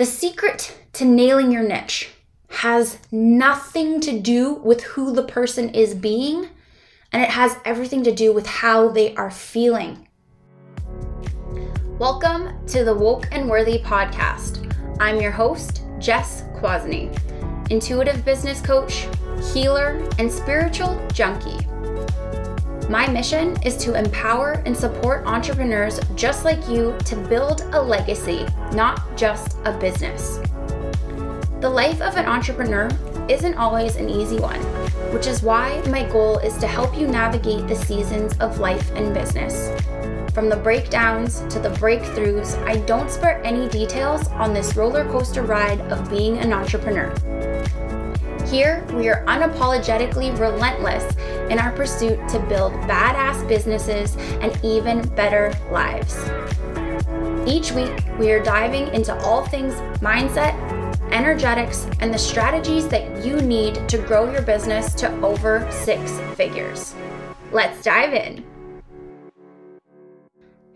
The secret to nailing your niche has nothing to do with who the person is being, and it has everything to do with how they are feeling. Welcome to the Woke and Worthy podcast. I'm your host, Jess Kwasny, intuitive business coach, healer, and spiritual junkie. My mission is to empower and support entrepreneurs just like you to build a legacy, not just a business. The life of an entrepreneur isn't always an easy one, which is why my goal is to help you navigate the seasons of life and business. From the breakdowns to the breakthroughs, I don't spare any details on this roller coaster ride of being an entrepreneur. Here, we are unapologetically relentless in our pursuit to build badass businesses and even better lives. Each week, we are diving into all things mindset, energetics, and the strategies that you need to grow your business to over six figures. Let's dive in.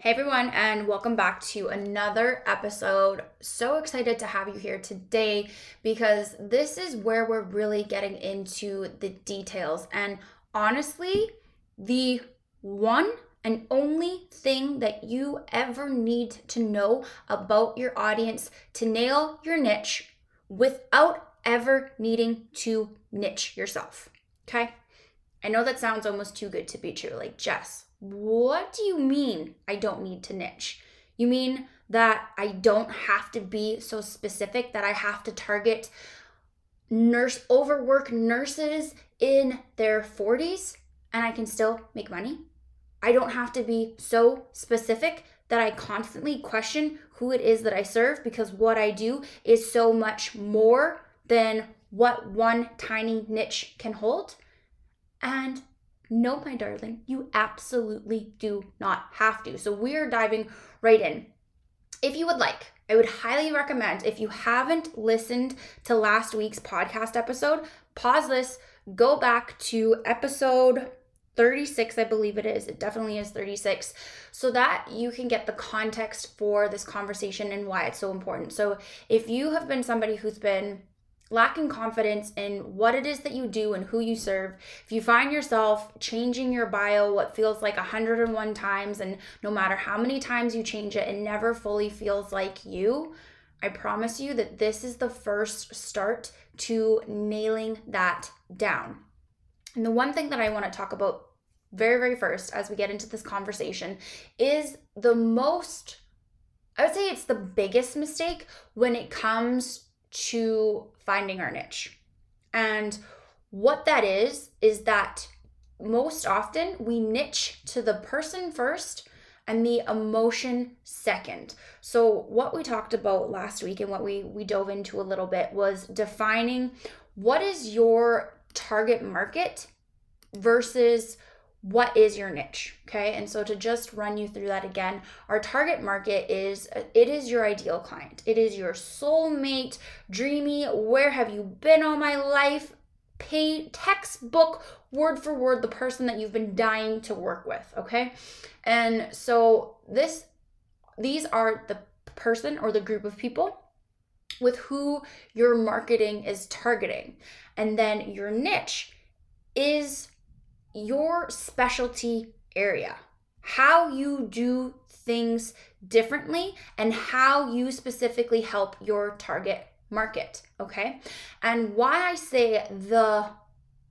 Hey everyone, and welcome back to another episode. So excited to have you here today because this is where we're really getting into the details. And honestly, the one and only thing that you ever need to know about your audience to nail your niche without ever needing to niche yourself. Okay? I know that sounds almost too good to be true. Like, Jess, what do you mean I don't need to niche? You mean that I don't have to be so specific that I have to target nurse overwork nurses in their 40s and I can still make money? I don't have to be so specific that I constantly question who it is that I serve because what I do is so much more than what one tiny niche can hold. And no, my darling, you absolutely do not have to. So we're diving right in. If you would like, I would highly recommend if you haven't listened to last week's podcast episode, pause this, go back to episode 36, I believe it is. It definitely is 36, so that you can get the context for this conversation and why it's so important. So, if you have been somebody who's been lacking confidence in what it is that you do and who you serve, if you find yourself changing your bio what feels like 101 times, and no matter how many times you change it, it never fully feels like you, I promise you that this is the first start to nailing that down. And the one thing that I want to talk about very, very first as we get into this conversation is the most, I would say it's the biggest mistake when it comes to finding our niche. And what that is, is that most often we niche to the person first and the emotion second. So what we talked about last week and what we we dove into a little bit was defining what is your target market versus what is your niche okay? And so to just run you through that again our target market is it is your ideal client. It is your soulmate dreamy where have you been all my life pay textbook word for word the person that you've been dying to work with okay? And so this these are the person or the group of people with who your marketing is targeting. And then your niche is your specialty area, how you do things differently, and how you specifically help your target market. Okay. And why I say the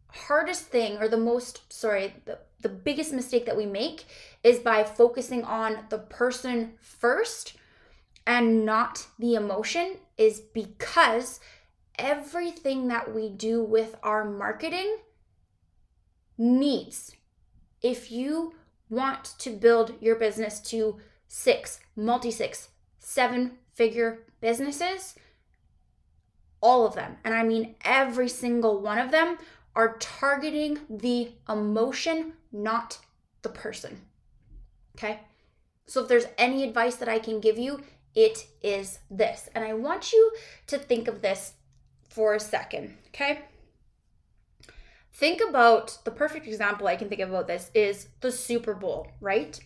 hardest thing or the most, sorry, the, the biggest mistake that we make is by focusing on the person first and not the emotion, is because everything that we do with our marketing needs. If you want to build your business to six, multi six, seven figure businesses, all of them, and I mean every single one of them, are targeting the emotion, not the person. Okay? So if there's any advice that I can give you, it is this. And I want you to think of this for a second, okay? Think about the perfect example I can think about this is the Super Bowl, right?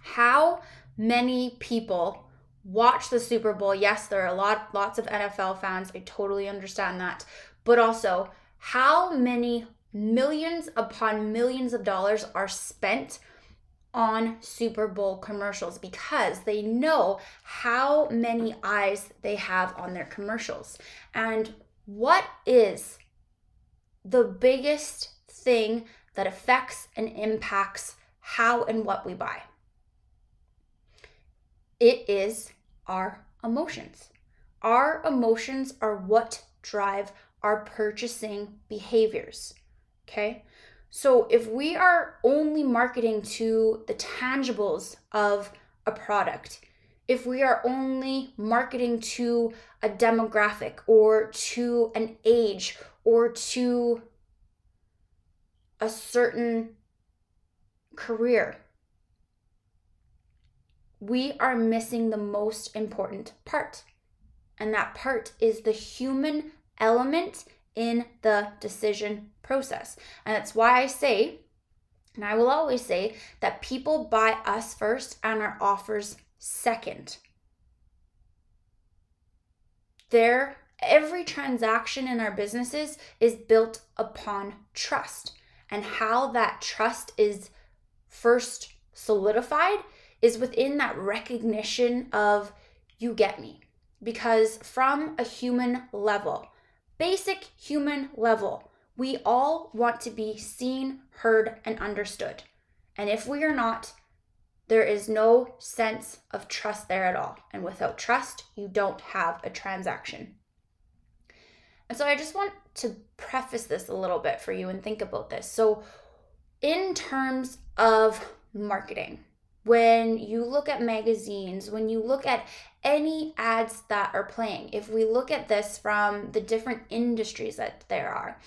How many people watch the Super Bowl. Yes, there are a lot lots of NFL fans. I totally understand that. But also, how many millions upon millions of dollars are spent on Super Bowl commercials because they know how many eyes they have on their commercials. And what is the biggest thing that affects and impacts how and what we buy? It is our emotions. Our emotions are what drive our purchasing behaviors. Okay. So if we are only marketing to the tangibles of a product, if we are only marketing to a demographic or to an age or to a certain career, we are missing the most important part. And that part is the human element in the decision process. And that's why I say, and I will always say, that people buy us first and our offers second. There, every transaction in our businesses is built upon trust. And how that trust is first solidified is within that recognition of you get me. Because from a human level, basic human level, we all want to be seen, heard, and understood. And if we are not, there is no sense of trust there at all. And without trust, you don't have a transaction. And so I just want to preface this a little bit for you and think about this. So, in terms of marketing, when you look at magazines, when you look at any ads that are playing, if we look at this from the different industries that there are,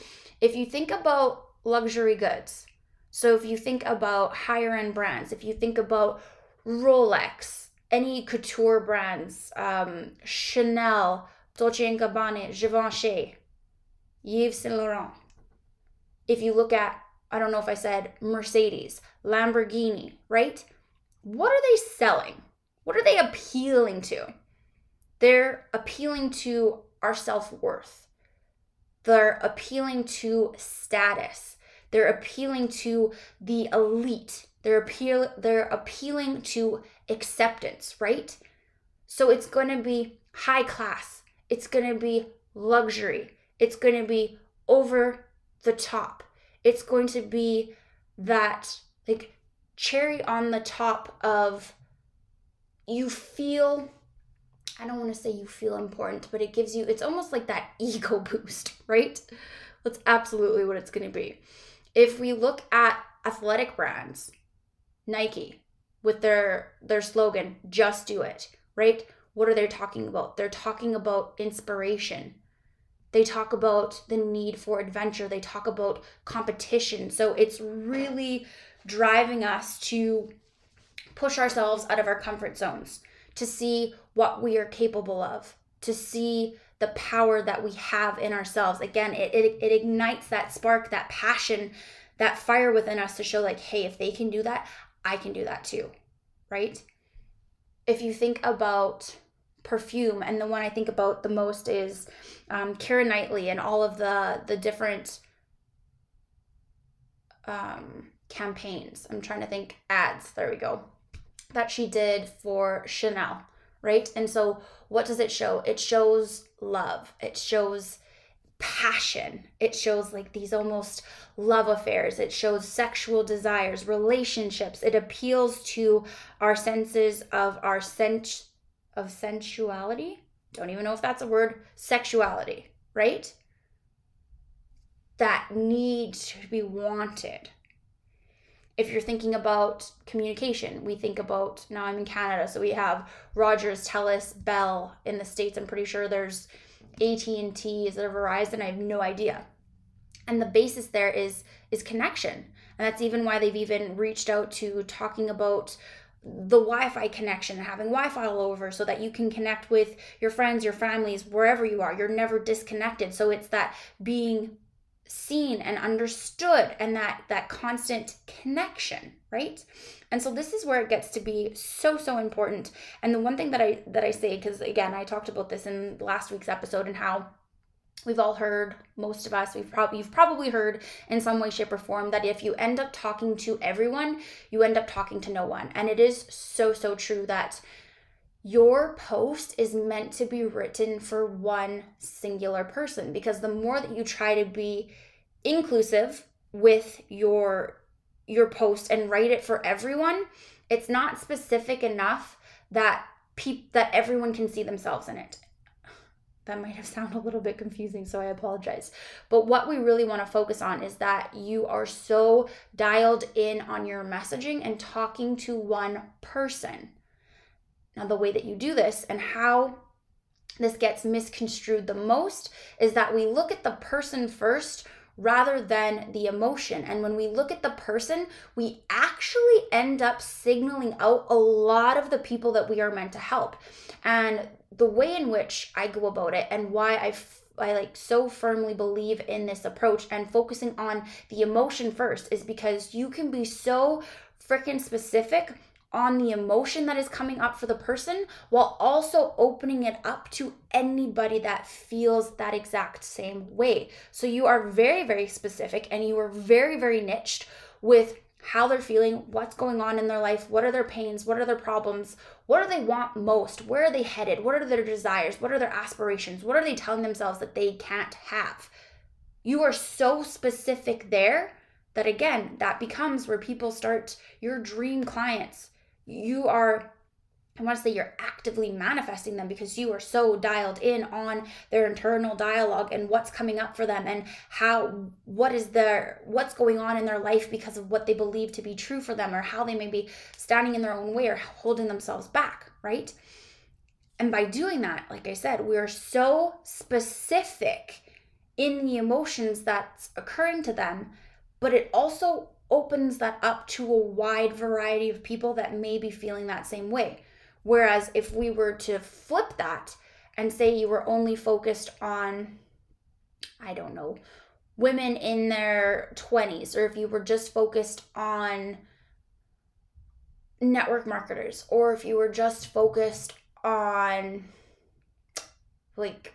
if you think about luxury goods, so if you think about higher end brands, if you think about Rolex, any couture brands, um, Chanel, Dolce & Gabbana, Givenchy, Yves Saint Laurent. If you look at, I don't know if I said Mercedes, Lamborghini, right? what are they selling? What are they appealing to? They're appealing to our self worth. They're appealing to status. They're appealing to the elite. They're appeal they're appealing to acceptance, right? So it's going to be high class. It's going to be luxury. It's going to be over the top. It's going to be that like cherry on the top of you feel I don't want to say you feel important, but it gives you it's almost like that ego boost, right? That's absolutely what it's going to be. If we look at athletic brands, Nike with their their slogan just do it, right? What are they talking about? They're talking about inspiration. They talk about the need for adventure. They talk about competition. So it's really driving us to push ourselves out of our comfort zones, to see what we are capable of, to see the power that we have in ourselves. Again, it, it, it ignites that spark, that passion, that fire within us to show, like, hey, if they can do that, I can do that too, right? If you think about perfume, and the one I think about the most is um, Keira Knightley and all of the the different um, campaigns. I'm trying to think ads. There we go. That she did for Chanel, right? And so what does it show? It shows love. It shows passion. It shows like these almost love affairs. It shows sexual desires, relationships. It appeals to our senses of our sense of sensuality. Don't even know if that's a word. Sexuality, right? That need to be wanted if you're thinking about communication, we think about now I'm in Canada, so we have Rogers, Telus, Bell in the states. I'm pretty sure there's AT&T, is it a Verizon? I have no idea. And the basis there is is connection. And that's even why they've even reached out to talking about the Wi-Fi connection and having Wi-Fi all over so that you can connect with your friends, your families, wherever you are. You're never disconnected. So it's that being seen and understood and that that constant connection right? And so this is where it gets to be so so important. And the one thing that i that i say because again i talked about this in last week's episode and how we've all heard most of us we've probably you've probably heard in some way shape or form that if you end up talking to everyone you end up talking to no one. And it is so so true that your post is meant to be written for one singular person because the more that you try to be inclusive with your your post and write it for everyone it's not specific enough that peop- that everyone can see themselves in it. That might have sounded a little bit confusing so i apologize. But what we really want to focus on is that you are so dialed in on your messaging and talking to one person the way that you do this and how this gets misconstrued the most is that we look at the person first rather than the emotion. And when we look at the person, we actually end up signaling out a lot of the people that we are meant to help. And the way in which I go about it and why I I like so firmly believe in this approach and focusing on the emotion first is because you can be so freaking specific on the emotion that is coming up for the person while also opening it up to anybody that feels that exact same way. So you are very, very specific and you are very, very niched with how they're feeling, what's going on in their life, what are their pains, what are their problems, what do they want most, where are they headed, what are their desires, what are their aspirations, what are they telling themselves that they can't have. You are so specific there that again, that becomes where people start your dream clients you are I want to say you're actively manifesting them because you are so dialed in on their internal dialogue and what's coming up for them and how what is their what's going on in their life because of what they believe to be true for them or how they may be standing in their own way or holding themselves back, right? And by doing that, like I said, we are so specific in the emotions that's occurring to them, but it also opens that up to a wide variety of people that may be feeling that same way. Whereas if we were to flip that and say you were only focused on, I don't know, women in their 20s, or if you were just focused on network marketers, or if you were just focused on like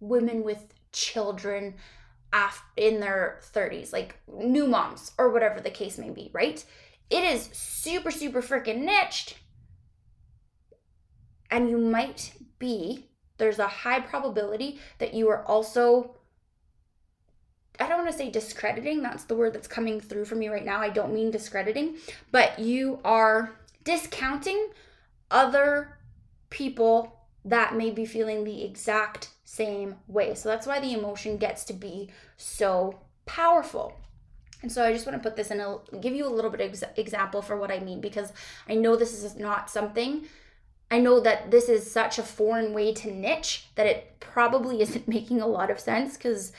women with children in their 30s, like new moms or whatever the case may be, right? It is super, super freaking niched. And you might be, there's a high probability that you are also, I don't want to say discrediting, that's the word that's coming through for me right now. I don't mean discrediting, but you are discounting other people that may be feeling the exact same way. So that's why the emotion gets to be so powerful. And so I just want to put this in a give you a little bit of ex- example for what I mean because I know this is not something I know that this is such a foreign way to niche that it probably isn't making a lot of sense cuz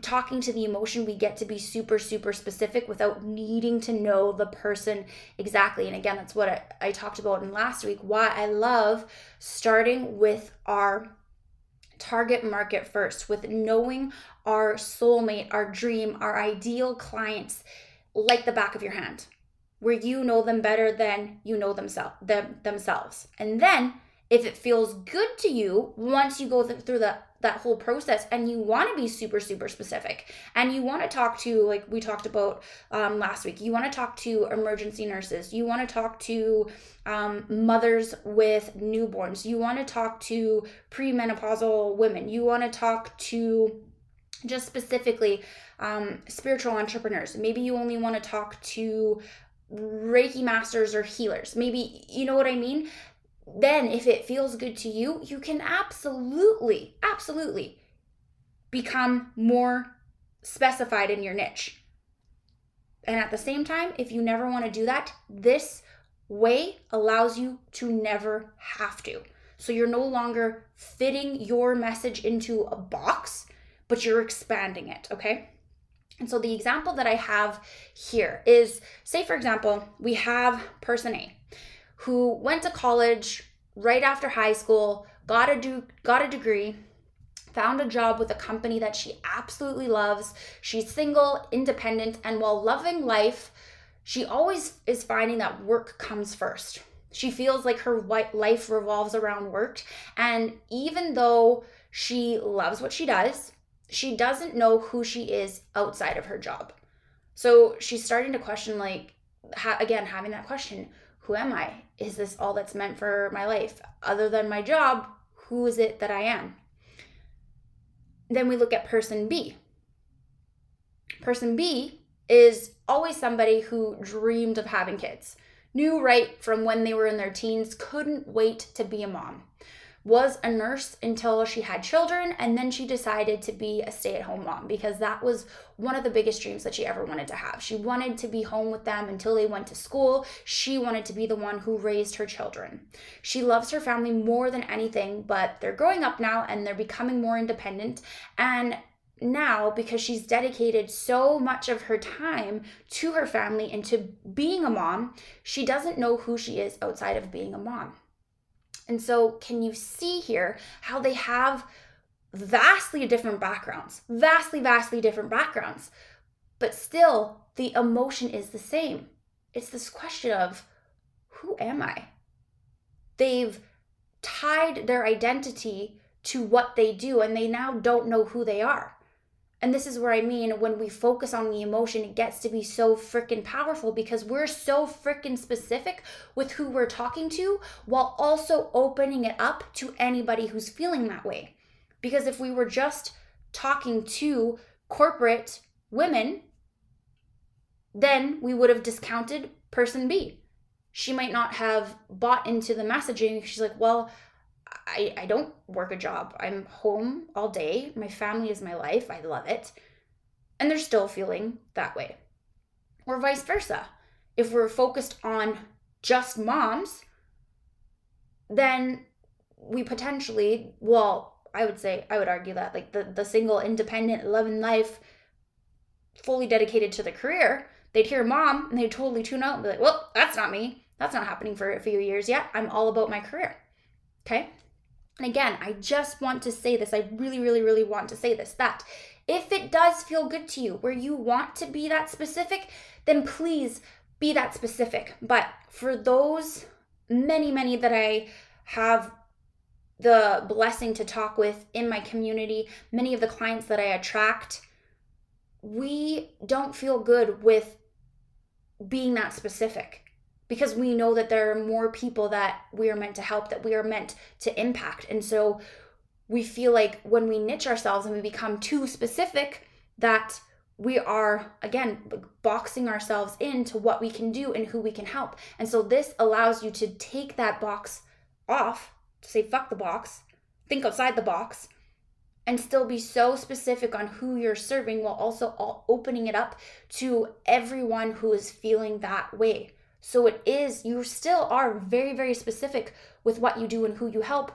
talking to the emotion we get to be super super specific without needing to know the person exactly and again that's what I, I talked about in last week why i love starting with our target market first with knowing our soulmate, our dream, our ideal clients like the back of your hand, where you know them better than you know themselves them, themselves. And then if it feels good to you once you go th- through the that whole process and you want to be super super specific. And you want to talk to like we talked about um, last week you want to talk to emergency nurses you want to talk to um, mothers with newborns you want to talk to premenopausal women you want to talk to just specifically um, spiritual entrepreneurs. Maybe you only want to talk to reiki masters or healers. Maybe you know what i mean then if it feels good to you, you can absolutely, absolutely become more specified in your niche. And at the same time, if you never want to do that, this way allows you to never have to. So you're no longer fitting your message into a box, but you're expanding it, okay? And so the example that I have here is say, for example, we have person A who went to college right after high school, got a do- got a degree, found a job with a company that she absolutely loves. She's single, independent, and while loving life, she always is finding that work comes first. She feels like her life revolves around work. And even though she loves what she does, she doesn't know who she is outside of her job. So she's starting to question, like, ha- again, having that question who am I? Is this all that's meant for my life? Other than my job, who is it that I am? Then we look at person B. Person B is always somebody who dreamed of having kids, knew right from when they were in their teens, couldn't wait to be a mom was a nurse until she had children and then she decided to be a stay-at-home mom because that was one of the biggest dreams that she ever wanted to have. She wanted to be home with them until they went to school. She wanted to be the one who raised her children. She loves her family more than anything, but they're growing up now and they're becoming more independent and now because she's dedicated so much of her time to her family and to being a mom, she doesn't know who she is outside of being a mom. And so, can you see here how they have vastly different backgrounds, vastly, vastly different backgrounds, but still the emotion is the same? It's this question of who am I? They've tied their identity to what they do and they now don't know who they are. And this is where I mean when we focus on the emotion, it gets to be so freaking powerful because we're so freaking specific with who we're talking to while also opening it up to anybody who's feeling that way. Because if we were just talking to corporate women, then we would have discounted person B. She might not have bought into the messaging. She's like, well, I, I don't work a job. I'm home all day. My family is my life. I love it. And they're still feeling that way. Or vice versa. If we're focused on just moms, then we potentially, well, I would say, I would argue that like the, the single, independent, loving life, fully dedicated to the career, they'd hear mom and they'd totally tune out and be like, well, that's not me. That's not happening for a few years yet. I'm all about my career. Okay. And again, I just want to say this. I really, really, really want to say this that if it does feel good to you, where you want to be that specific, then please be that specific. But for those many, many that I have the blessing to talk with in my community, many of the clients that I attract, we don't feel good with being that specific because we know that there are more people that we are meant to help, that we are meant to impact. And so we feel like when we niche ourselves and we become too specific, that we are again boxing ourselves into what we can do and who we can help. And so this allows you to take that box off, to say fuck the box, think outside the box, and still be so specific on who you're serving while also opening it up to everyone who is feeling that way. So it is, you still are very, very specific with what you do and who you help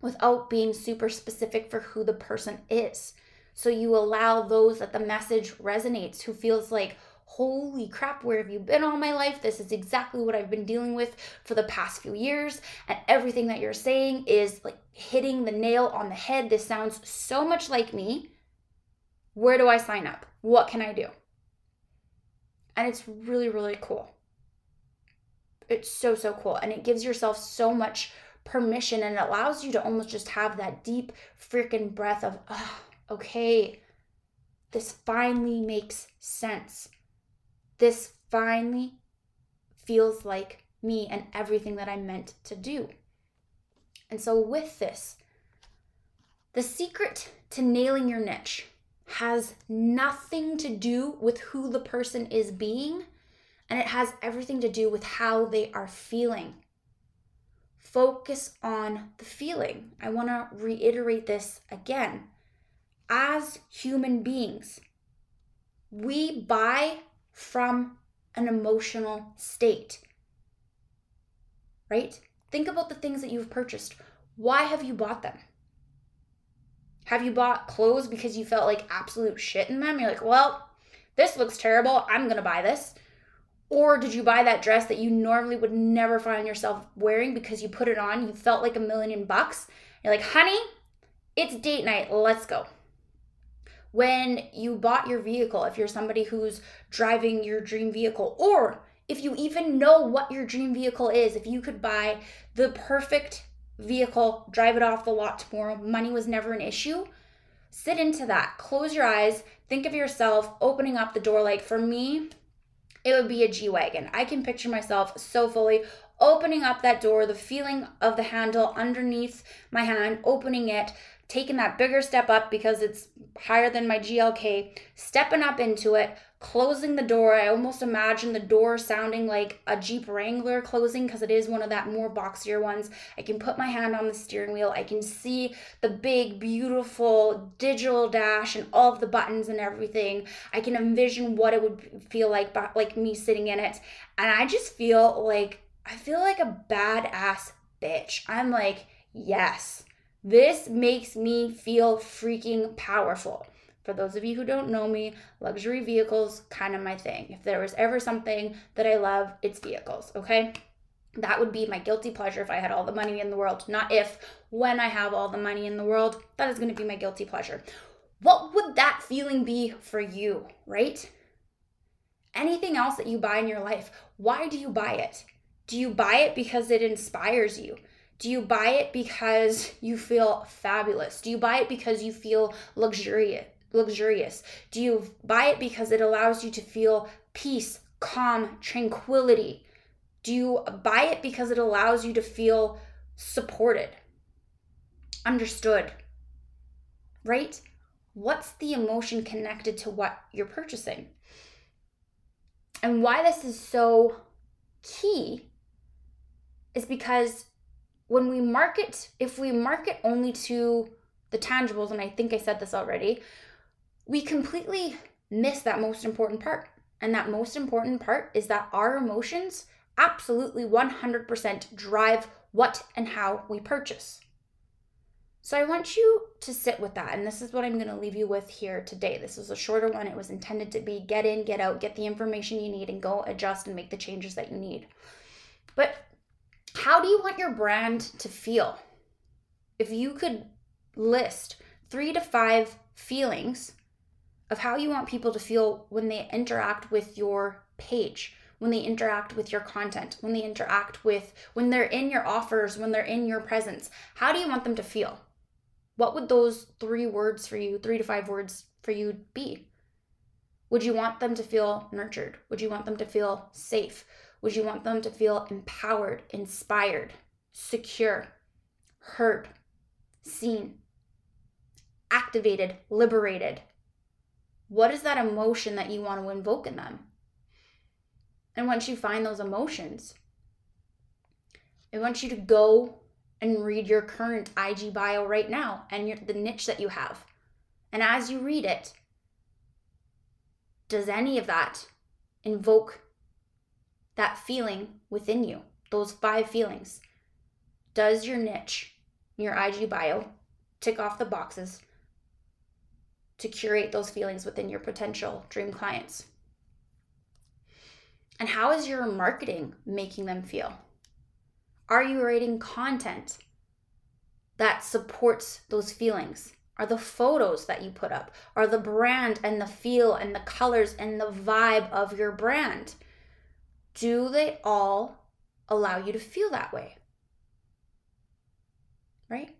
without being super specific for who the person is. So you allow those that the message resonates who feels like, holy crap, where have you been all my life? This is exactly what I've been dealing with for the past few years. And everything that you're saying is like hitting the nail on the head. This sounds so much like me. Where do I sign up? What can I do? And it's really, really cool it's so so cool. And it gives yourself so much permission and it allows you to almost just have that deep freaking breath of oh, okay this finally makes sense. This finally feels like me and everything that i'm meant to do. And so with this the secret to nailing your niche has nothing to do with who the person is being and it has everything to do with how they are feeling. Focus on the feeling. I want to reiterate this again. As human beings, we buy from an emotional state. Right? Think about the things that you've purchased. Why have you bought them? Have you bought clothes because you felt like absolute shit in them? You're like, well, this looks terrible. I'm going to buy this. Or did you buy that dress that you normally would never find yourself wearing because you put it on, you felt like a million bucks? You're like, honey, It's date night, let's go. When you bought your vehicle, if you're somebody who's driving your dream vehicle, or if you even know what your dream vehicle is, if you could buy the perfect vehicle, drive it off the lot tomorrow, money was never an issue, sit into that. Close your eyes, think of yourself opening up the door. Like for me, it would be a G Wagon. I can picture myself so fully opening up that door, the feeling of the handle underneath my hand, opening it, taking that bigger step up because it's higher than my GLK, stepping up into it, closing the door. I almost imagine the door sounding like a Jeep Wrangler closing because it is one of that more boxier ones. I can put my hand on the steering wheel. I can see the big, beautiful digital dash and all of the buttons and everything. I can envision what it would feel like, like me sitting in it. And I just feel like, I feel like a badass bitch. I'm like, yes this makes me feel freaking powerful. For those of you who don't know me, luxury vehicles kind of my thing. If there was ever something that I love, it's vehicles, okay? That would be my guilty pleasure if I had all the money in the world. Not if, when I have all the money in the world, that is going to be my guilty pleasure. What would that feeling be for you, right? Anything else that you buy in your life, why do you buy it? Do you buy it because it inspires you? Do you buy it because you feel fabulous? Do you buy it because you feel luxurious? Luxurious? Do you buy it because it allows you to feel peace, calm, tranquility? Do you buy it because it allows you to feel supported, understood? Right? What's the emotion connected to what you're purchasing? And why this is so key is because when we market, if we market only to the tangibles, and I think I said this already, we completely miss that most important part. And that most important part is that our emotions absolutely 100% drive what and how we purchase. So I want you to sit with that. And this is what I'm going to leave you with here today. This is a shorter one. It was intended to be get in, get out, get the information you need, and go adjust and make the changes that you need. But how do you want your brand to feel? If you could list three to five feelings of how you want people to feel when they interact with your page, when they interact with your content, when they interact with, when they're in your offers, when they're in your presence, how do you want them to feel? What would those three words for you, three to five words for you be? Would you want them to feel nurtured? Would you want them to feel safe? Would you want them to feel empowered, inspired, secure, heard, seen, activated, liberated? What is that emotion that you want to invoke in them? And once you find those emotions, I want you to go and read your current IG bio right now and your, the niche that you have. And as you read it, does any of that invoke that feeling within you, those five feelings. Does your niche, your IG bio, tick off the boxes to curate those feelings within your potential dream clients? And how is your marketing making them feel? Are you writing content that supports those feelings? Are the photos that you put up? Are the brand and the feel and the colors and the vibe of your brand? do they all allow you to feel that way? Right?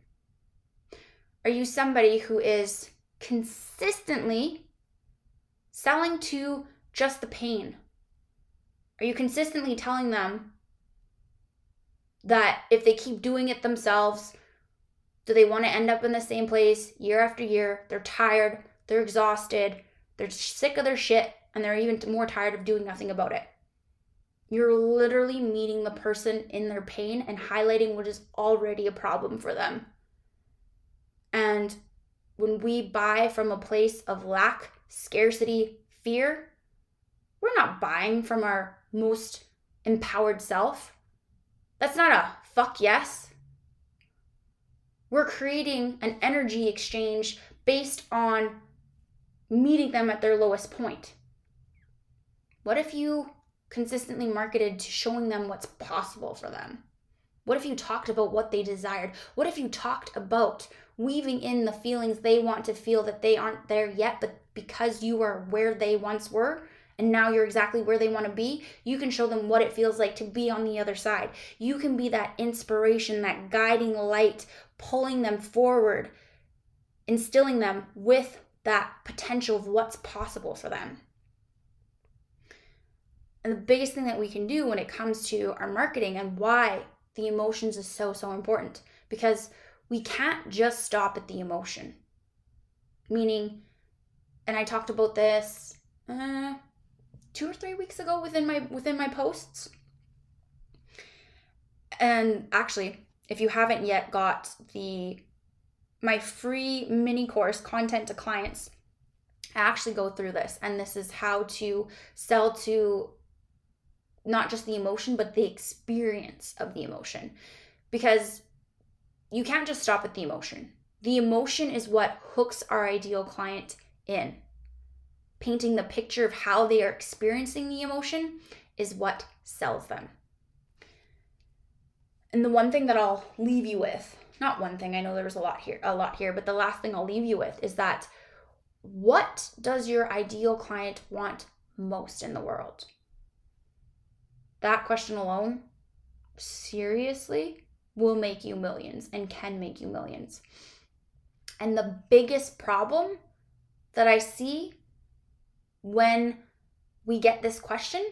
Are you somebody who is consistently selling to just the pain? Are you consistently telling them that if they keep doing it themselves, do they want to end up in the same place year after year? They're tired, they're exhausted, they're sick of their shit, and they're even more tired of doing nothing about it. You're literally meeting the person in their pain and highlighting what is already a problem for them. And when we buy from a place of lack, scarcity, fear, we're not buying from our most empowered self. That's not a fuck yes. We're creating an energy exchange based on meeting them at their lowest point. What if you consistently marketed to showing them what's possible for them? What if you talked about what they desired? What if you talked about weaving in the feelings they want to feel that they aren't there yet, but because you are where they once were, and now you're exactly where they want to be, you can show them what it feels like to be on the other side. You can be that inspiration, that guiding light, pulling them forward, instilling them with that potential of what's possible for them. And the biggest thing that we can do when it comes to our marketing and why the emotions is so, so important because we can't just stop at the emotion. Meaning, and I talked about this uh, two or three weeks ago within my within my posts. And actually, if you haven't yet got the my free mini course content to clients, I actually go through this and this is how to sell to not just the emotion, but the experience of the emotion. Because you can't just stop at the emotion. The emotion is what hooks our ideal client in. Painting the picture of how they are experiencing the emotion is what sells them. And the one thing that I'll leave you with, not one thing, I know there's a lot here, a lot here, but the last thing I'll leave you with is that what does your ideal client want most in the world? That question alone, seriously, will make you millions and can make you millions. And the biggest problem that I see when we get this question,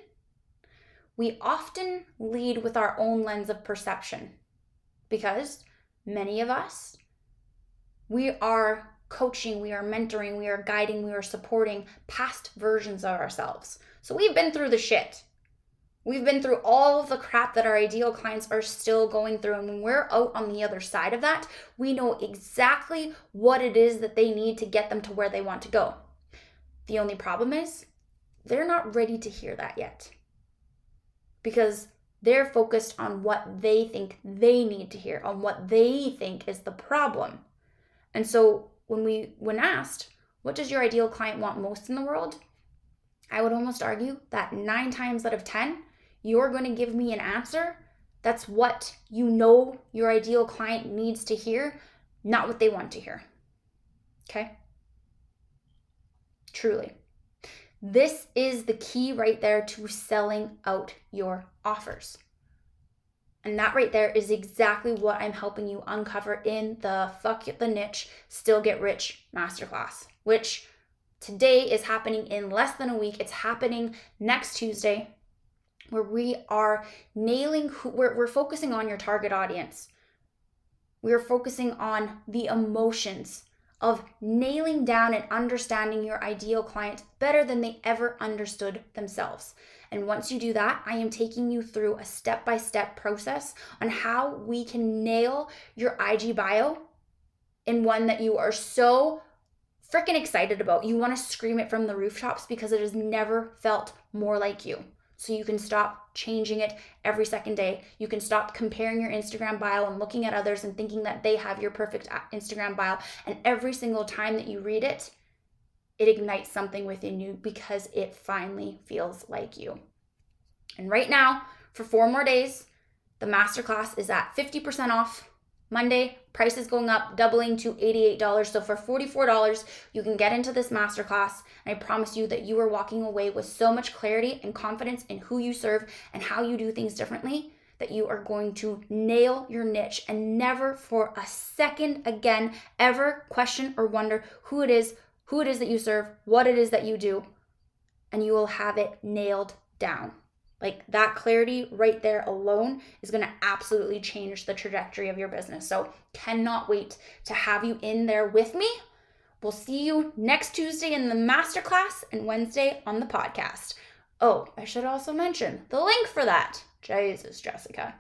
we often lead with our own lens of perception because many of us, we are coaching, we are mentoring, we are guiding, we are supporting past versions of ourselves. So we've been through the shit. We've been through all of the crap that our ideal clients are still going through. And when we're out on the other side of that, we know exactly what it is that they need to get them to where they want to go. The only problem is they're not ready to hear that yet because they're focused on what they think they need to hear, on what they think is the problem. And so when we when asked, what does your ideal client want most in the world? I would almost argue that 9 times out of 10, you're going to give me an answer that's what you know your ideal client needs to hear, not what they want to hear. Okay? Truly. This is the key right there to selling out your offers. And that right there is exactly what I'm helping you uncover in the Fuck the Niche Still Get Rich Masterclass, which today is happening in less than a week. It's happening next Tuesday, where we are nailing who we're, we're focusing on your target audience. We are focusing on the emotions of nailing down and understanding your ideal client better than they ever understood themselves. And once you do that, I am taking you through a step by step process on how we can nail your IG bio in one that you are so freaking excited about. You want to scream it from the rooftops because it has never felt more like you. So you can stop changing it every second day. You can stop comparing your Instagram bio and looking at others and thinking that they have your perfect uh, Instagram bio. And every single time that you read it, it ignites something within you because it finally feels like you. And right now, for four more days, the masterclass is at 50% off Monday, price is going up, doubling to $88. So for $44, you can get into this masterclass. And I promise you that you are walking away with so much clarity and confidence in who you serve and how you do things differently that you are going to nail your niche and never for a second again ever question or wonder who it is, who it is that you serve, what it is that you do, and you will have it nailed down. Like that clarity right there alone is going to absolutely change the trajectory of your business. So, cannot wait to have you in there with me. We'll see you next Tuesday in the masterclass and Wednesday on the podcast. Oh, I should also mention the link for that. Jesus, Jessica,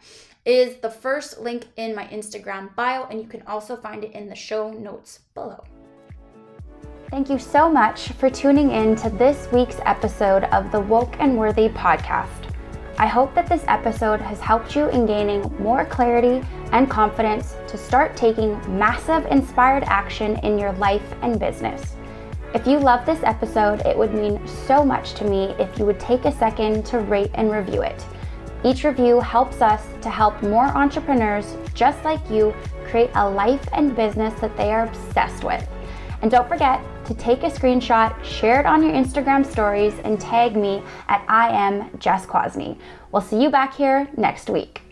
is the first link in my Instagram bio, and you can also find it in the show notes below. Thank you so much for tuning in to this week's episode of the Woke and Worthy podcast. I hope that this episode has helped you in gaining more clarity and confidence to start taking massive inspired action in your life and business. If you love this episode, it would mean so much to me if you would take a second to rate and review it. Each review helps us to help more entrepreneurs just like you create a life and business that they are obsessed with. And don't forget to take a screenshot, share it on your Instagram stories, and tag me at I am Jess Kwasny. We'll see you back here next week.